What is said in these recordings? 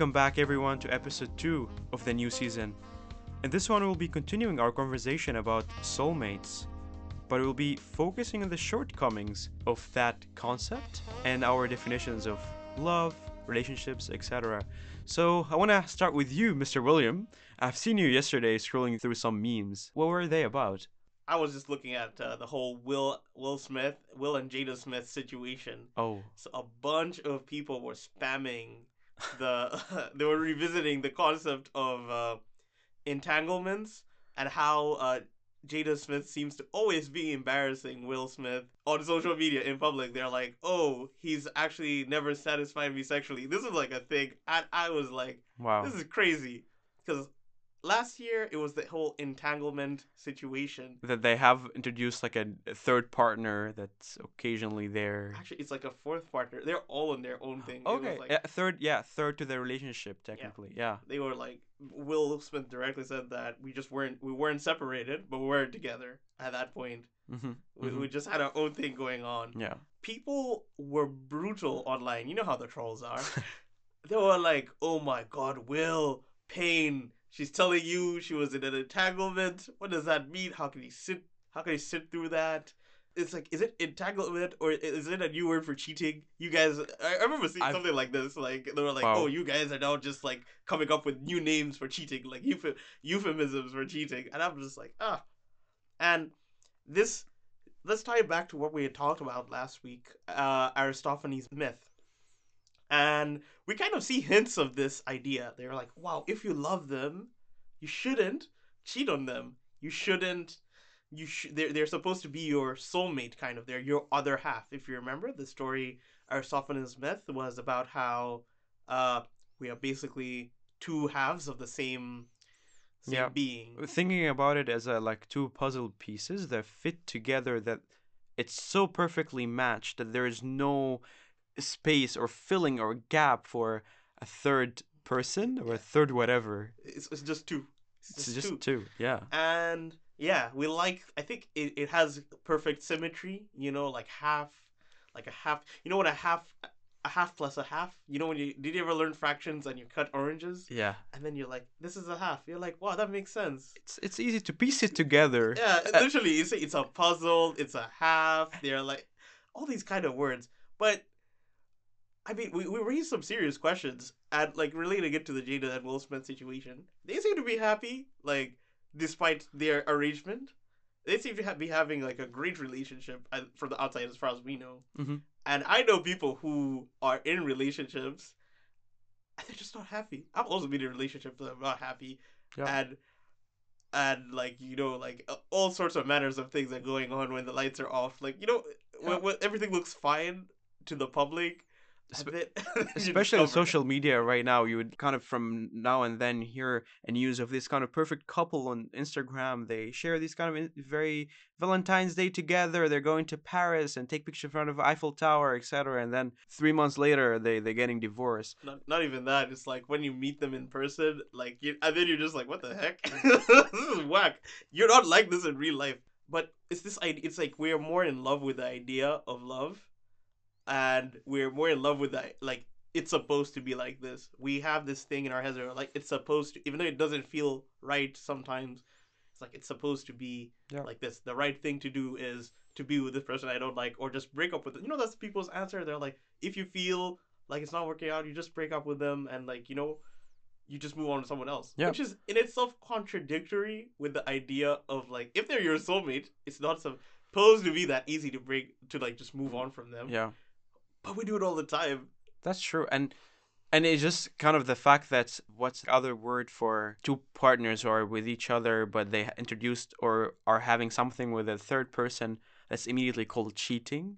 Welcome back, everyone, to episode 2 of the new season. In this one, we'll be continuing our conversation about soulmates, but we'll be focusing on the shortcomings of that concept and our definitions of love, relationships, etc. So, I want to start with you, Mr. William. I've seen you yesterday scrolling through some memes. What were they about? I was just looking at uh, the whole Will Will Smith, Will and Jada Smith situation. Oh, So a bunch of people were spamming the. they were revisiting the concept of uh, entanglements and how uh, Jada Smith seems to always be embarrassing Will Smith on social media in public. They're like, "Oh, he's actually never satisfied me sexually." This is like a thing. And I was like, wow. "This is crazy," because last year it was the whole entanglement situation. that they have introduced like a, third partner that's occasionally there. Actually, it's like a fourth partner. They're all in their own thing. Okay, like- yeah, third, yeah, third to the relationship technically. Yeah. they were like Will Smith directly said that we just weren't we weren't separated, but we weren't together at that point. Mm-hmm. We, we just had our own thing going on. Yeah. People were brutal online. You know how the trolls are. they were like, "Oh my God, Will Pain. She's telling you she was in an entanglement. What does that mean? How can he sit? How can he sit through that?" It's like, is it entanglement or is it a new word for cheating? You guys, I, I remember seeing I've- something like this. Like they were like, Wow. "Oh, you guys are now just like coming up with new names for cheating, like euph- euphemisms for cheating," and I'm just like, ah. And this, let's tie it back to what we had talked about last week, uh, Aristophanes' myth. And we kind of see hints of this idea. They're like, wow, if you love them, you shouldn't cheat on them. You shouldn't. You should. They're they're supposed to be your soulmate, kind of. They're your other half. If you remember, the story Aristophanes' myth was about how uh, we are basically two halves of the same, same Yeah. being. Thinking about it as a like two puzzle pieces that fit together that it's so perfectly matched that there is no space or filling or gap for a third person or a third whatever. It's, it's just two. It's It's just, two. two. Yeah. and yeah we like i think it, it has perfect symmetry you know like half like a half you know what a half a half plus a half you know when you did you ever learn fractions and you cut oranges Yeah. and then you're like this is a half you're like wow that makes sense It's it's easy to piece it together. yeah Uh, literally it's, it's a puzzle it's a half they're like all these kind of words but I mean, we, we raised some serious questions and like relating it to the Jada and Will Smith situation. They seem to be happy, like despite their arrangement. They seem to ha- be having like a great relationship uh, from the outside, as far as we know. Mhm. And I know people who are in relationships, and they're just not happy. I've also been in relationships that I'm not happy, Yeah. and and like you know like all sorts of manners of things are going on when the lights are off. Like you know when, when everything looks fine to the public. Espe- and then you especially on social media right now you would kind of from now and then hear a news of this kind of perfect couple on instagram they share these kind of very valentine's day together they're going to paris and take pictures in front of eiffel tower etc and then three months later they they're getting divorced Not, not even that. It's like when you meet them in person, like you, and then you're just like, "What the heck? Mm. this is whack." You're not like this in real life. But it's this idea. It's like we're more in love with the idea of love, and we're more in love with that. Like it's supposed to be like this. We have this thing in our heads. Where like it's supposed to, even though it doesn't feel right sometimes. It's like it's supposed to be Yeah. like this. The right thing to do is to be with this person I don't like, or just break up with them. You know, that's people's answer. They're like, if you feel like it's not working out, you just break up with them and like you know, you just move on to someone else. Yeah. Which is in itself contradictory with the idea of like if they're your soulmate, it's not supposed to be that easy to break to like just move on from them. yeah But we do it all the time. That's true. And and it's just kind of the fact that what's the other word for two partners are with each other but they introduced or are having something with a third person that's immediately called cheating.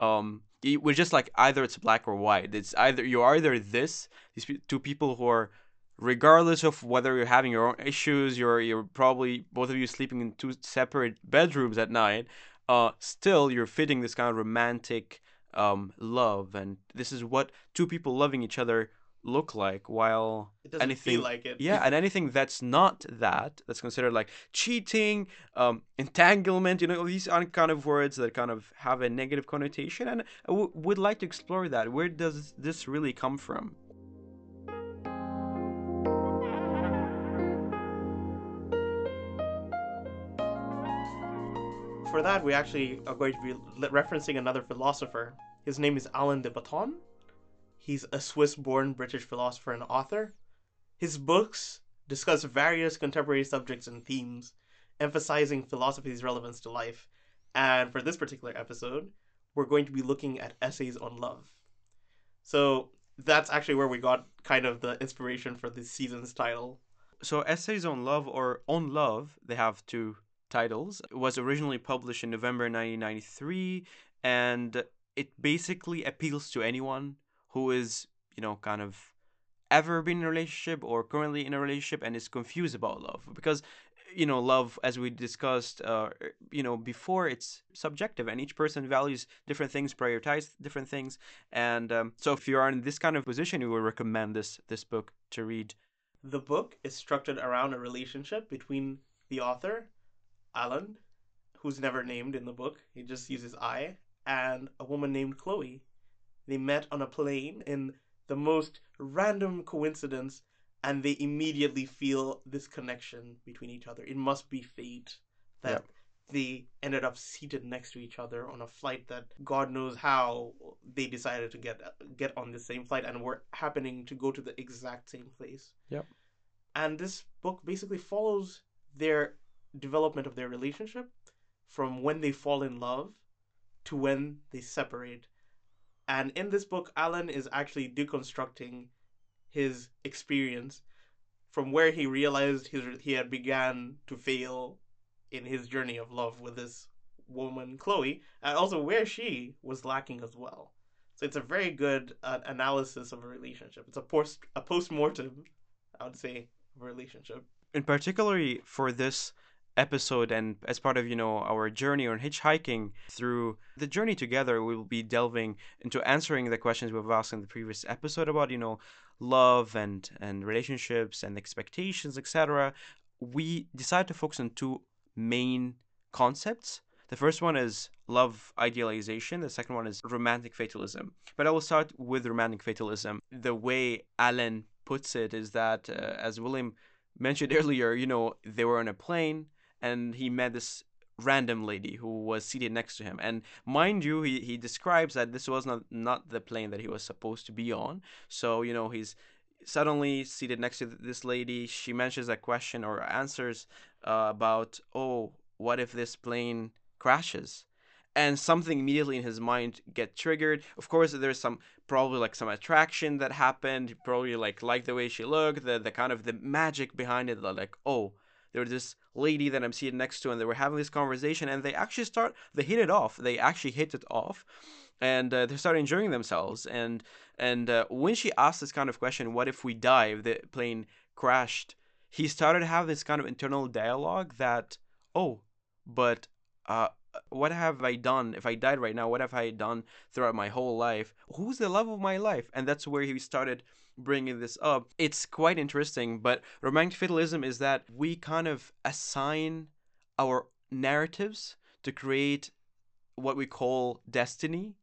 Um it- we're just like either it's black or white. It's either you're either this, these two people who are regardless of whether you're having your own issues, you're you're probably both of you sleeping in two separate bedrooms at night, uh still you're fitting this kind of romantic um, love, and this is what two people loving each other look like. While It doesn't anything, feel like it. yeah, and anything that's not that, that's considered like cheating, um, entanglement. You know, these are kind of words that kind of have a negative connotation, and I w- would like to explore that. Where does this really come from? For that, we actually are going to be referencing another philosopher. His name is Alain de Botton. He's a Swiss born British philosopher and author. His books discuss various contemporary subjects and themes, emphasizing philosophy's relevance to life. And for this particular episode, we're going to be looking at essays on love. So that's actually where we got kind of the inspiration for this season's title. So essays on love or on love, they have two titles. It was originally published in November 1993 and it basically appeals to anyone who is, you know, kind of ever been in a relationship or currently in a relationship and is confused about love. Because you know love as we discussed uh, you know before it's subjective and each person values different things prioritize different things. And um, so if you are in this kind of position we would recommend this this book to read. The book is structured around a relationship between the author, Alain, who's never named in the book, he just uses I, and a woman named Chloe. They met on a plane in the most random coincidence and they immediately feel this connection between each other. It must be fate that Yep. they ended up seated next to each other on a flight that God knows how they decided to get get on the same flight and were happening to go to the exact same place. Yep. And this book basically follows their development of their relationship from when they fall in love to when they separate. And in this book, Alain is actually deconstructing his experience from where he realized his, he had began to fail in his journey of love with this woman, Chloe, and also where she was lacking as well. So it's a very good uh, analysis of a relationship. It's a post a post mortem, I would say, of a relationship. in particularly for this episode and as part of you know our journey on hitchhiking through the journey together we will be delving into answering the questions we've asked in the previous episode about you know love and and relationships and expectations etc we decided to focus on two main concepts. The first one is love idealization. The second one is romantic fatalism. But i will start with romantic fatalism. The way alain puts it is that uh, as william mentioned earlier, you know, they were on a plane and he met this random lady who was seated next to him. And mind you, he, he describes that this was not, not the plane that he was supposed to be on. So, you know, he's suddenly seated next to this lady. She mentions a question or answers uh, about, oh, what if this plane crashes? and something immediately in his mind get triggered. Of course, there's some probably like some attraction that happened. Probably like liked the way she looked, the the kind of the magic behind it. Like, oh, there's this lady that I'm seated next to, and they were having this conversation, and they actually start they hit it off. They actually hit it off, and uh, they start enjoying themselves. And and uh, when she asked this kind of question, what if we die if the plane crashed? He started to have this kind of internal dialogue that, oh, but uh, what have I done? If I died right now, what have I done throughout my whole life? Who's the love of my life? And that's where he started bringing this up. It's quite interesting, but romantic fatalism is that we kind of assign our narratives to create what we call destiny.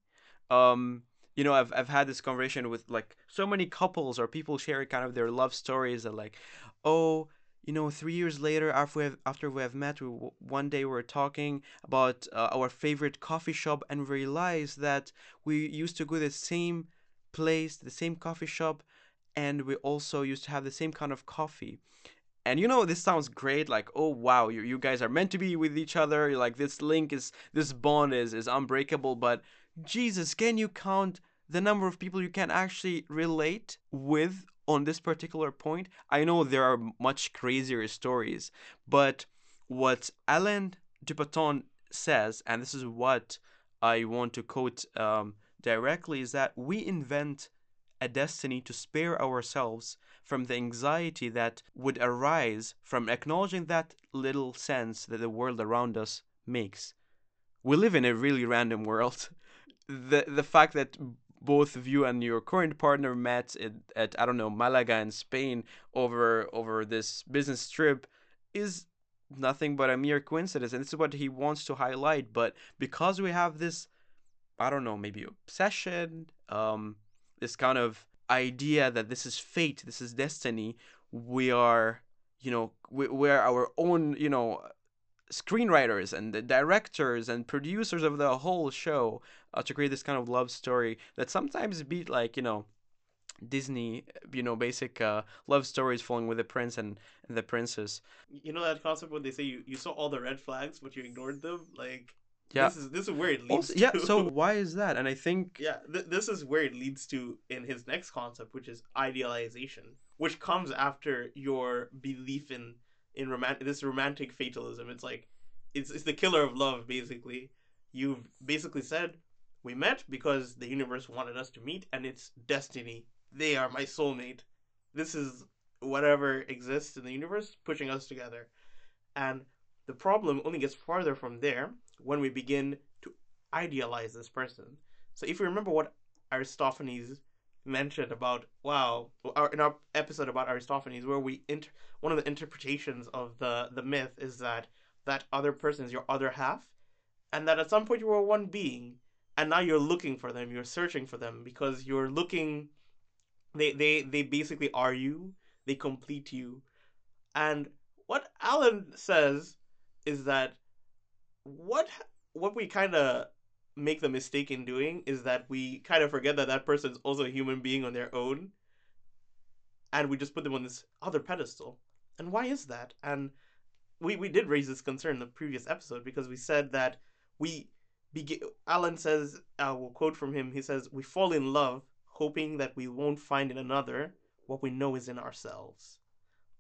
Um, you know, I've I've had this conversation with like so many couples or people share kind of their love stories that like, oh, you know, three years later, after we have, after we have met, we, one day we were talking about uh, our favorite coffee shop and realized that we used to go to the same place, the same coffee shop, and we also used to have the same kind of coffee. And you know, this sounds great. Like, oh wow, you you guys are meant to be with each other. You're like this link is this bond is is unbreakable. But Jesus, can you count the number of people you can actually relate with on this particular point. I know there are much crazier stories, but what Alain de Botton says, and this is what I want to quote um, directly, is that we invent a destiny to spare ourselves from the anxiety that would arise from acknowledging that little sense that the world around us makes. We live in a really random world. The the fact that both of you and your current partner met at, at I don't know Malaga in Spain over over this business trip is nothing but a mere coincidence and this is what he wants to highlight. But because we have this I don't know maybe obsession um this kind of idea that this is fate this is destiny we are you know we, we're our own you know screenwriters and the directors and producers of the whole show uh, to create this kind of love story that sometimes beat like you know Disney, you know, basic uh, love stories falling with the prince and, and the princess. You know that concept when they say you, you saw all the red flags but you ignored them? Like Yeah. this is this is where it leads Also, to. yeah. So why is that? And I think yeah, th- this is where it leads to in his next concept, which is idealization, which comes after your belief in in romantic this romantic fatalism. It's like it's it's the killer of love, basically. You've basically said we met because the universe wanted us to meet, and it's destiny. They are my soulmate. This is whatever exists in the universe pushing us together, and the problem only gets farther from there when we begin to idealize this person. So if you remember what Aristophanes mentioned about wow, our, in our episode about Aristophanes, where we inter- one of the interpretations of the the myth is that that other person is your other half, and that at some point you were one being, and now you're looking for them, you're searching for them because you're looking. They they they basically are you. They complete you, and what Alain says is that what what we kind of make the mistake in doing is that we kind of forget that that person's also a human being on their own and we just put them on this other pedestal. And why is that? And we we did raise this concern in the previous episode because we said that we begin alain says uh, i will quote from him he says we fall in love hoping that we won't find in another what we know is in ourselves.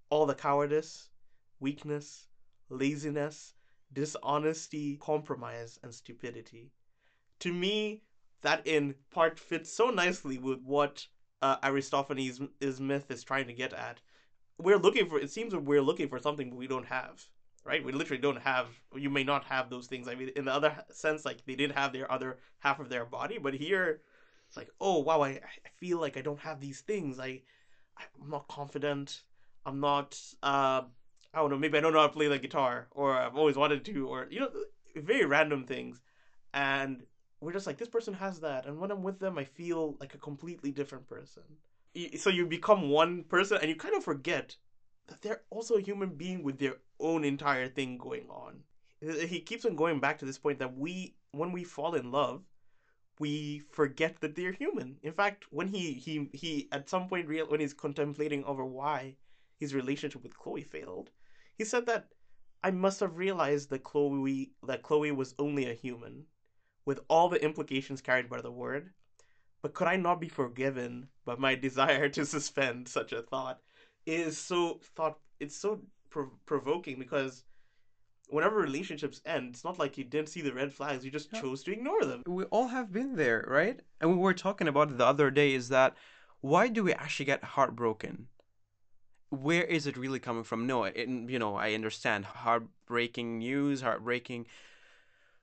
All the cowardice weakness laziness dishonesty compromise and stupidity to me, that in part fits so nicely with what uh, Aristophanes' myth is trying to get at. We're looking for. It seems we're looking for something we don't have, right? We literally don't have. You may not have those things. I mean, in the other sense, like they did have their other half of their body, but here, it's like, oh wow, I I feel like I don't have these things. I I'm not confident. I'm not. Uh, I don't know. Maybe I don't know how to play the guitar, or I've always wanted to, or you know, very random things, and we're just like this person has that and when i'm with them i feel like a completely different person. So you become one person and you kind of forget that they're also a human being with their own entire thing going on. He keeps on going back to this point that we when we fall in love we forget that they're human. In fact when he he he at some point real when he's contemplating over why his relationship with chloe failed he said that i must have realized that chloe that chloe was only a human with all the implications carried by the word, but could I not be forgiven by my desire to suspend such a thought? It is so thought. It's so prov- provoking because whenever relationships end, it's not like you didn't see the red flags; you just Yeah. chose to ignore them. we all have been there, right? And we were talking about it the other day is that why do we actually get heartbroken? Where is it really coming from? No, it, you know, I understand heartbreaking news, heartbreaking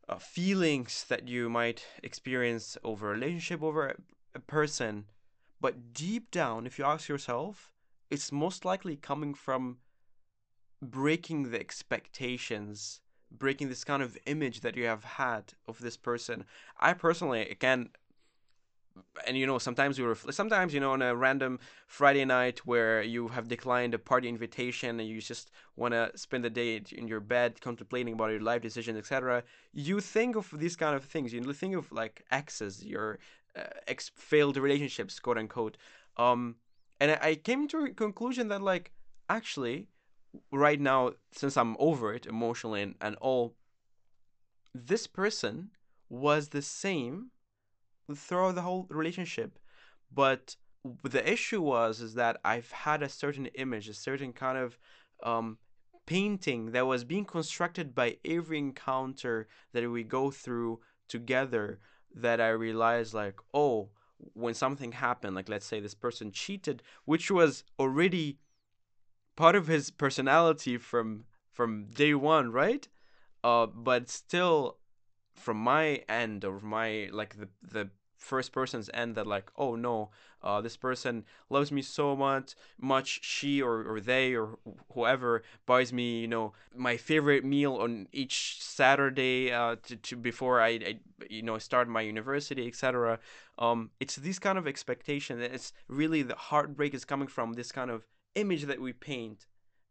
uh, feelings that you might experience over a relationship, over a, a person. But deep down, if you ask yourself, it's most likely coming from breaking the expectations, breaking this kind of image that you have had of this person. I personally, again, and you know, sometimes we ref- sometimes you know, on a random Friday night where you have declined a party invitation and you just want to spend the day in your bed contemplating about your life decisions, etc. You think of these kind of things. You think of like exes, your uh, ex failed relationships, quote unquote. Um, and I, I came to a conclusion that like actually right now since i'm over it emotionally and, and all this person was the same throughout the whole relationship. But the issue was is that i've had a certain image a certain kind of um, painting that was being constructed by every encounter that we go through together that i realized like oh when something happened like let's say this person cheated which was already part of his personality from from day one right? Uh but still from my end or my like the the first person's end that like oh no uh this person loves me so much much she or, or they or whoever buys me you know my favorite meal on each saturday uh to, to before I, I you know start my university etc um it's this kind of expectation that it's really the heartbreak is coming from this kind of image that we paint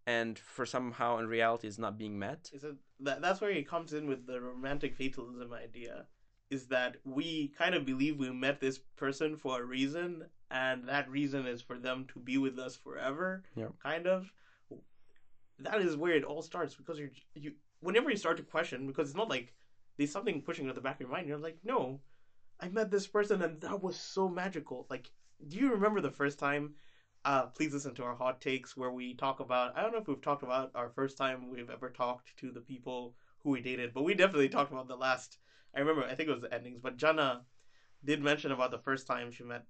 and for somehow in reality is not being met. Is it that that's where he comes in with the romantic fatalism idea? Is that we kind of believe we met this person for a reason, and that reason is for them to be with us forever. Yeah. Kind of. That is where it all starts because you're you whenever you start to question because it's not like there's something pushing at the back of your mind. You're like, no, I met this person and that was so magical. Like, do you remember the first time? Uh, please listen to our hot takes where we talk about. I don't know if we've talked about our first time we've ever talked to the people who we dated, but we definitely talked about the last. I remember. I think it was the endings, but Jana did mention about the first time she met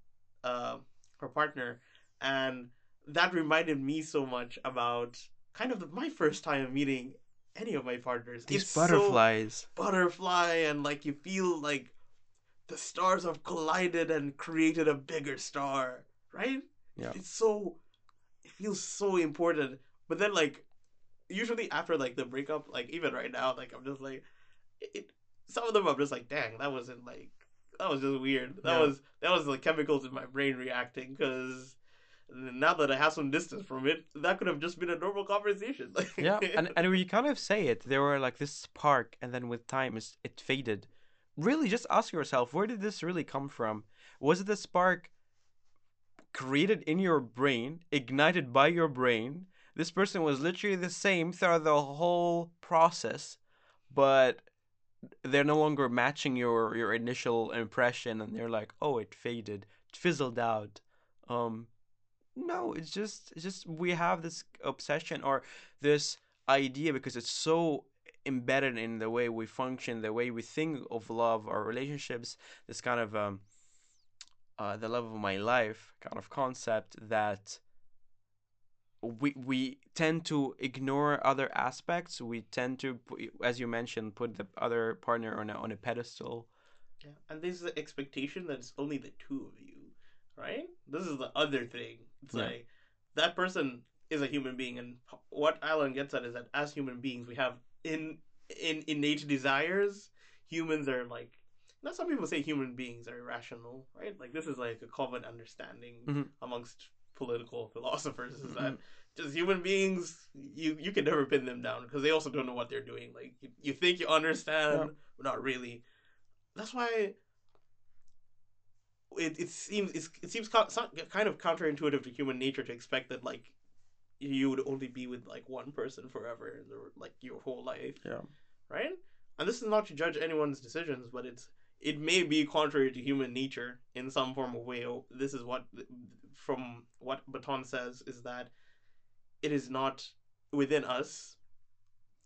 uh, her partner, and that reminded me so much about kind of the, my first time meeting any of my partners. These It's so butterflies. butterfly and like you feel like the stars have collided and created a bigger star, right? Yeah. It's so it feels so important. But then like usually after like the breakup, like even right now, like I'm just like it some of them I'm just like, dang, that wasn't like that was just weird. That Yeah. was that was like chemicals in my brain reacting because now that I have some distance from it, that could have just been a normal conversation. Yeah, and and when you kind of say it, there were like this spark, and then with time, it's, it faded. Really, just ask yourself, where did this really come from? Was it the spark created in your brain, ignited by your brain? This person was literally the same throughout the whole process, but they're no longer matching your your initial impression, and they're like, oh, it faded, it fizzled out. Um, no, it's just it's just we have this obsession or this idea because it's so embedded in the way we function, the way we think of love or relationships, this kind of um uh the love of my life kind of concept that we we tend to ignore other aspects. We tend to, as you mentioned, put the other partner on a on a pedestal. Yeah, and this is the expectation that it's only the two of you, right? This is the other thing. It's Yeah. like that person is a human being, and what Alain gets at is that as human beings, we have in in innate desires. Humans are like. Now, some people say human beings are irrational, right? Like this is like a common understanding Mhm. amongst political philosophers is Mm-hmm. that just human beings, you you can never pin them down because they also don't know what they're doing. Like you, you think you understand, Yeah. but not really. That's why it, it seems it's, it seems co- kind of counterintuitive to human nature to expect that like you would only be with like one person forever like your whole life Yeah. right and this is not to judge anyone's decisions but it's it may be contrary to human nature in some form of way. This is what from what Botton says is that it is not within us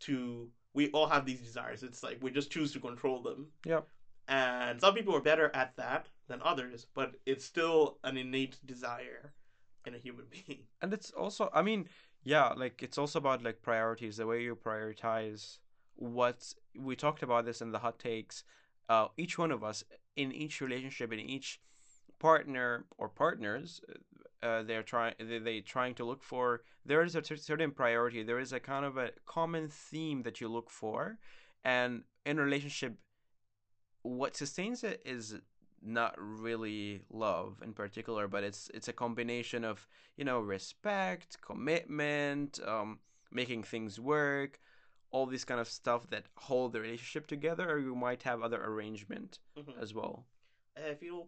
to we all have these desires. It's like we just choose to control them. Yep. and some people are better at that than others but it's still an innate desire in a human being. And it's also i mean yeah like it's also about like priorities the way you prioritize what we talked about this in the hot takes uh each one of us in each relationship in each partner or partners uh, they're trying they, they trying to look for there is a certain priority. There is a kind of a common theme that you look for. And in relationship what sustains it is not really love in particular but it's it's a combination of you know respect commitment um making things work all these kind of stuff that hold the relationship together or you might have other arrangement Mhm. as well I feel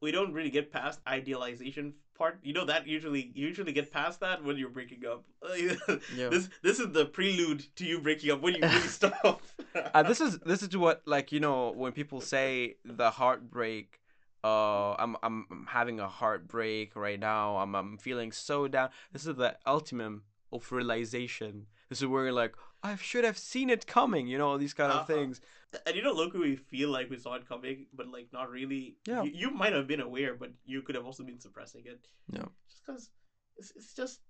we don't really get past idealization part. You know that usually you usually get past that when you're breaking up. Yeah. This this is the prelude to you breaking up when you really stop. uh, this is this is what like you know when people say the heartbreak uh I'm, I'm I'm having a heartbreak right now i'm i'm feeling so down this is the ultimate of realization this is where you're like i should have seen it coming you know these kind of Uh-huh. things and you know, look, we feel like we saw it coming, but like not really. Yeah. You, you might have been aware, but you could have also been suppressing it. Yeah. Just because it's, it's just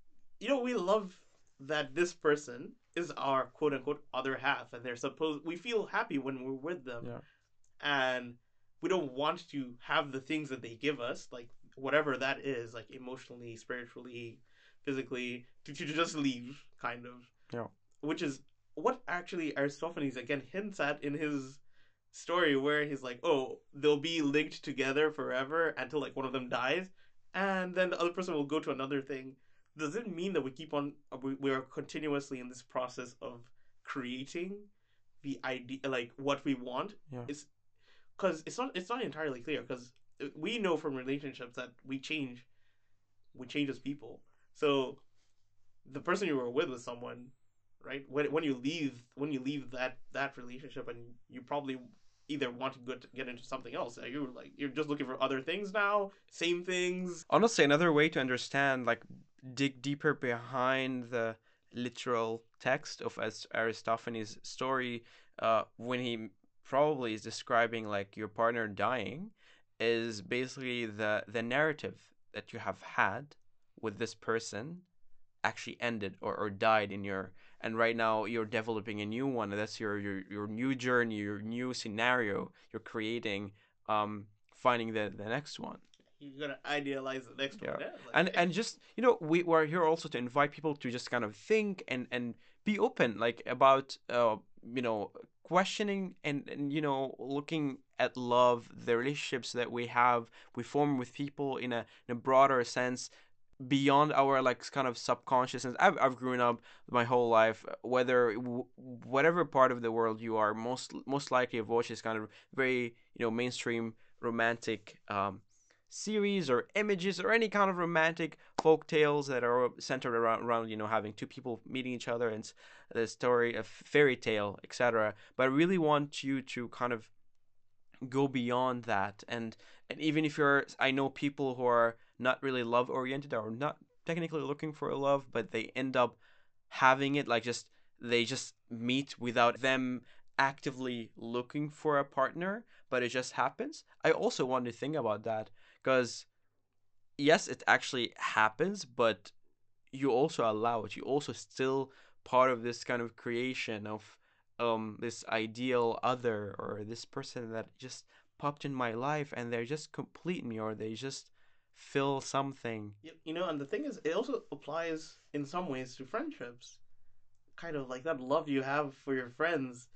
you know we love that this person is our quote unquote other half, and they're supposed we feel happy when we're with them. Yeah. And we don't want to have the things that they give us, like whatever that is, like emotionally, spiritually, physically, to, to just leave, kind of. Yeah. Which is what actually Aristophanes again hints at in his story, where he's like, "Oh, they'll be linked together forever until like one of them dies, and then the other person will go to another thing." does it mean that we keep on uh, we, we are continuously in this process of creating the idea like what we want Yeah. it's because it's not it's not entirely clear because we know from relationships that we change we change as people so the person you were with was someone right? When, when you leave when you leave that that relationship and you probably either want to go to get into something else you're like you're just looking for other things now? Same things? Honestly another way to understand like dig deeper behind the literal text of aristophanes story uh, when he probably is describing like your partner dying is basically the the narrative that you have had with this person actually ended or, or died in your and right now you're developing a new one that's your your, your new journey your new scenario you're creating um finding the the next one you're gonna idealize the next Yeah. one yeah, like, and hey, and just you know we we're here also to invite people to just kind of think and and be open like about uh you know questioning and and you know looking at love the relationships that we have we form with people in a in a broader sense beyond our like kind of subconsciousness i've, I've grown up my whole life whether w- whatever part of the world you are most most likely have watched this kind of very you know mainstream romantic um series or images or any kind of romantic folk tales that are centered around, around you know having two people meeting each other and the story of fairy tale etc but i really want you to kind of go beyond that. And and even if you're i know people who are not really love oriented or not technically looking for a love but they end up having it like just they just meet without them actively looking for a partner but it just happens. I also want to think about that because yes it actually happens but you also allow it. You also still part of this kind of creation of um this ideal other or this person that just popped in my life and they just complete me or they just fill something. You, know and the thing is it also applies in some ways to friendships. Kind of like that love you have for your friends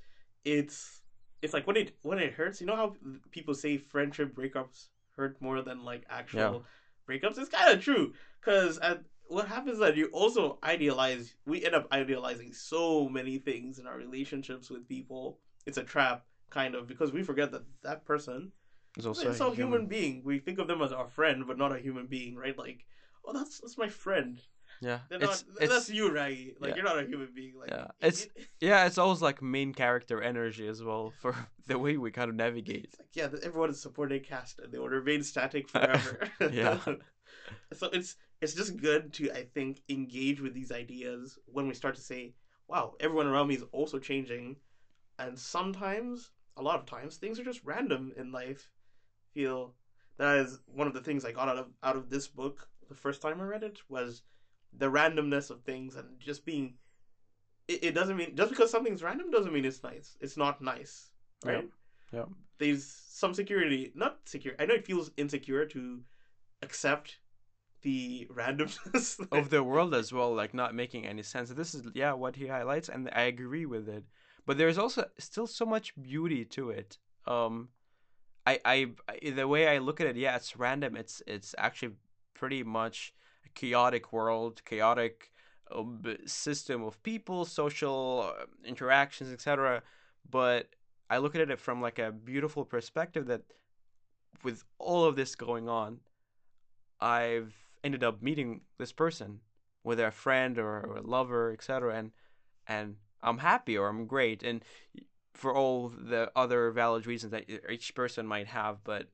it's it's like when it when it hurts you know how people say friendship breakups hurt more than like actual breakups? It's kind of true because what happens is that you also idealize we end up idealizing so many things in our relationships with people. It's a trap kind of because we forget that that person it's also it's a human being. We think of them as our friend but not a human being right? Like oh that's that's my friend. Yeah they're it's, not it's that's you right like yeah. you're not a human being. Like Yeah. It's- it- yeah it's always like main character energy as well for the way we kind of navigate like yeah everyone is supporting cast and they will remain static forever. Yeah. so it's it's just good to i think engage with these ideas when we start to say wow everyone around me is also changing. And sometimes a lot of times things are just random in life feel that is one of the things i got out of out of this book the first time i read it was the randomness of things and just being it, it doesn't mean just because something's random doesn't mean it's nice. It's not nice right? Yeah. there's some security not secure i know it feels insecure to accept the randomness of the world as well like not making any sense. This is yeah what he highlights and i agree with it. But there's also still so much beauty to it. Um I, I the way i look at it yeah it's random. It's it's actually pretty much a chaotic world chaotic uh, system of people social uh, interactions etc but i look at it from like a beautiful perspective that with all of this going on i've ended up meeting this person whether a friend or, or a lover etc and and i'm happy or i'm great. And for all the other valid reasons that each person might have but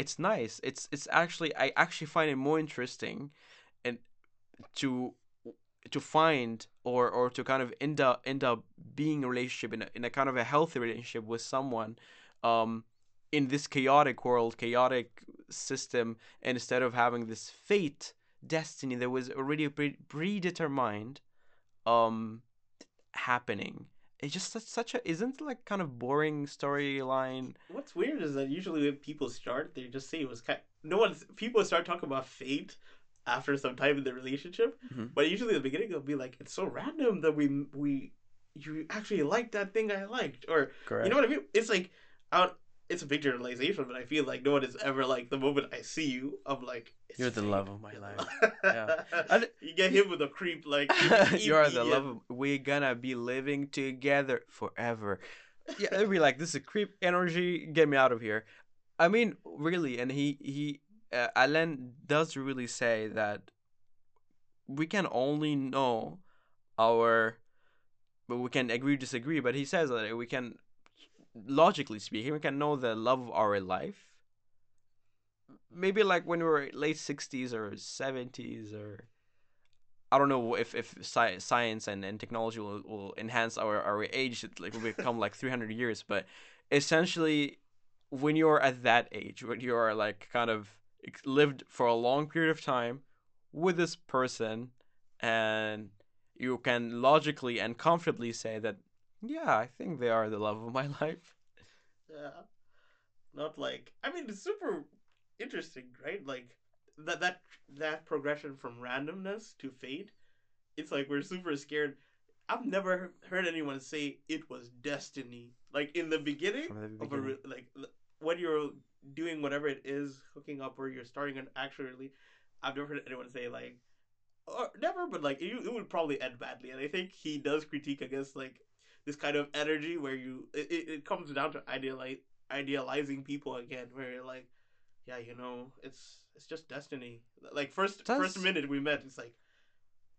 it's nice. It's it's actually i actually find it more interesting and to to find or or to kind of end up end up being a relationship in a, in a kind of a healthy relationship with someone um in this chaotic world chaotic system and instead of having this fate destiny that was already pre- predetermined um happening it's just such, such a isn't like kind of boring storyline what's weird is that usually when people start they just say it was kind no one's people start talking about fate after some time in the relationship Mhm. but usually at the beginning it'll be like it's so random that we we you actually liked that thing i liked or correct You know what I mean? It's like out it's a big generalization, but I feel like no one is ever like the moment I see you, I'm like, You're the love of my life. Yeah. You get hit with a creep like you are the love of we're gonna be living together forever yeah they'd be like this is creep energy get me out of here i mean really and he he uh, alain does really say that we can only know our but we can agree disagree but he says that we can logically speaking we can know the love of our life maybe like when we were late 60s or 70s or I don't know if if sci- science and, and technology will, will enhance our, our age like will become like 300 years but essentially when you're at that age when you're like kind of lived for a long period of time with this person and you can logically and comfortably say that yeah I think they are the love of my life Yeah. Not like I mean it's super interesting, right? Like that that that progression from randomness to fate. It's like we're super scared. I've never heard anyone say it was destiny. Like in the beginning, the of a re- like when you're doing whatever it is, hooking up or you're starting an actually, I've never heard anyone say like, or never, but like it, it would probably end badly. And I think he does critique against like this kind of energy where you it, it, it comes down to idealize idealizing people again, where you're like, yeah, you know, it's it's just destiny. Like first first minute we met, it's like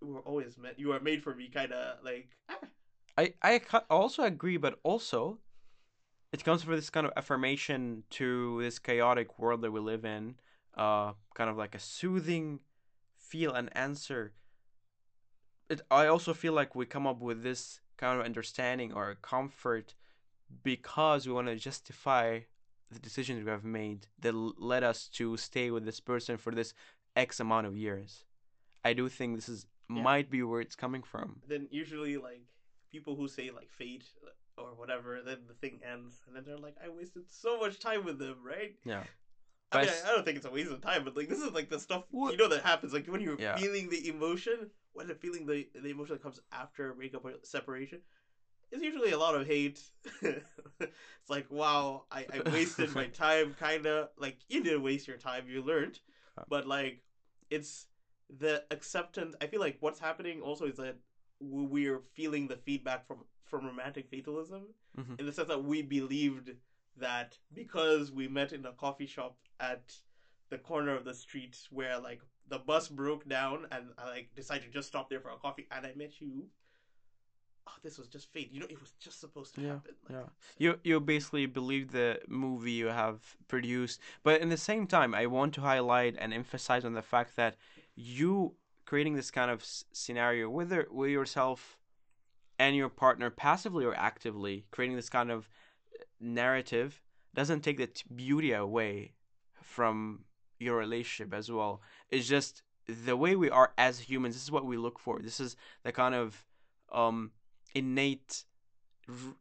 we were always meant. You are made for me, kind of like. ah, I I also agree, but also it comes from this kind of affirmation to this chaotic world that we live in, uh, kind of like a soothing feel and answer. It I also feel like we come up with this kind of understanding or comfort because we want to justify the decisions we have made that led us to stay with this person for this X amount of years. I do think this is Yeah. might be where it's coming from. then usually like people who say like fate uh, or whatever, then the thing ends, and then they're like, I wasted so much time with them, right? Yeah. I mean, I don't think it's a waste of time, but like this is like the stuff What- you know that happens, like when you're Yeah. feeling the emotion, when the feeling the the emotion that comes after breakup or separation. It's usually a lot of hate. it's like, wow, I, I wasted my time, kind of. Like, you didn't waste your time, you learned. Uh. But, like, it's the acceptance. I feel like what's happening also is that we're feeling the feedback from, from romantic fatalism Mhm. in the sense that we believed that because we met in a coffee shop at the corner of the street where, like, the bus broke down and I, like, decided to just stop there for a coffee and I met you. Oh, this was just fate. You know, it was just supposed to Yeah, happen. Like, yeah. You you basically believe the movie you have produced, but in the same time, I want to highlight and emphasize on the fact that you creating this kind of scenario, whether with yourself and your partner, passively or actively, creating this kind of narrative doesn't take the t- beauty away from your relationship as well. It's just the way we are as humans. This is what we look for. This is the kind of um innate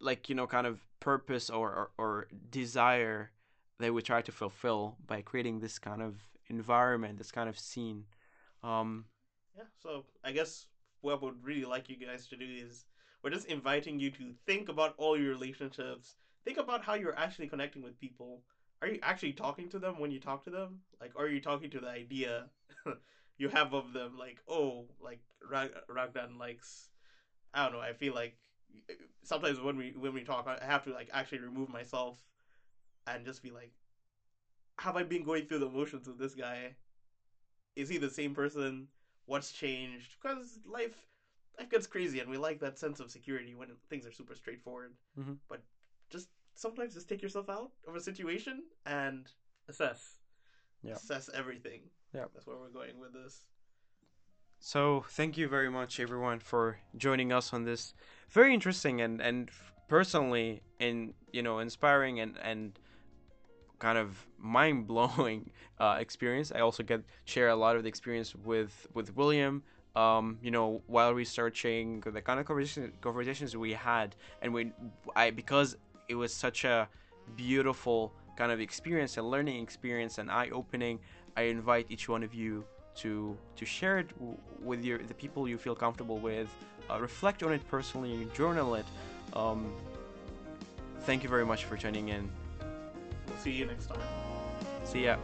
like you know kind of purpose or, or or desire that we try to fulfill by creating this kind of environment this kind of scene um Yeah, so I guess what would really like you guys to do is we're just inviting you to think about all your relationships. Think about how you're actually connecting with people. Are you actually talking to them when you talk to them? Like, are you talking to the idea you have of them? Like, oh, like Rag- Raghdan likes. I don't know. I feel like sometimes when we when we talk, I have to like actually remove myself and just be like, have I been going through the motions with this guy? Is he the same person? what's changed because life life gets crazy and we like that sense of security when things are super straightforward Mhm. but just sometimes just take yourself out of a situation and assess Yeah. assess everything Yeah. that's where we're going with this so thank you very much everyone for joining us on this very interesting and and personally in you know inspiring and and kind of mind-blowing uh, experience. I also get share a lot of the experience with with william. Um, you know while researching the kind of conversation, conversations we had and we i because it was such a beautiful kind of experience and learning experience and eye-opening i invite each one of you to to share it w- with your the people you feel comfortable with uh, reflect on it personally journal it um, thank you very much for tuning in See you next time. See ya.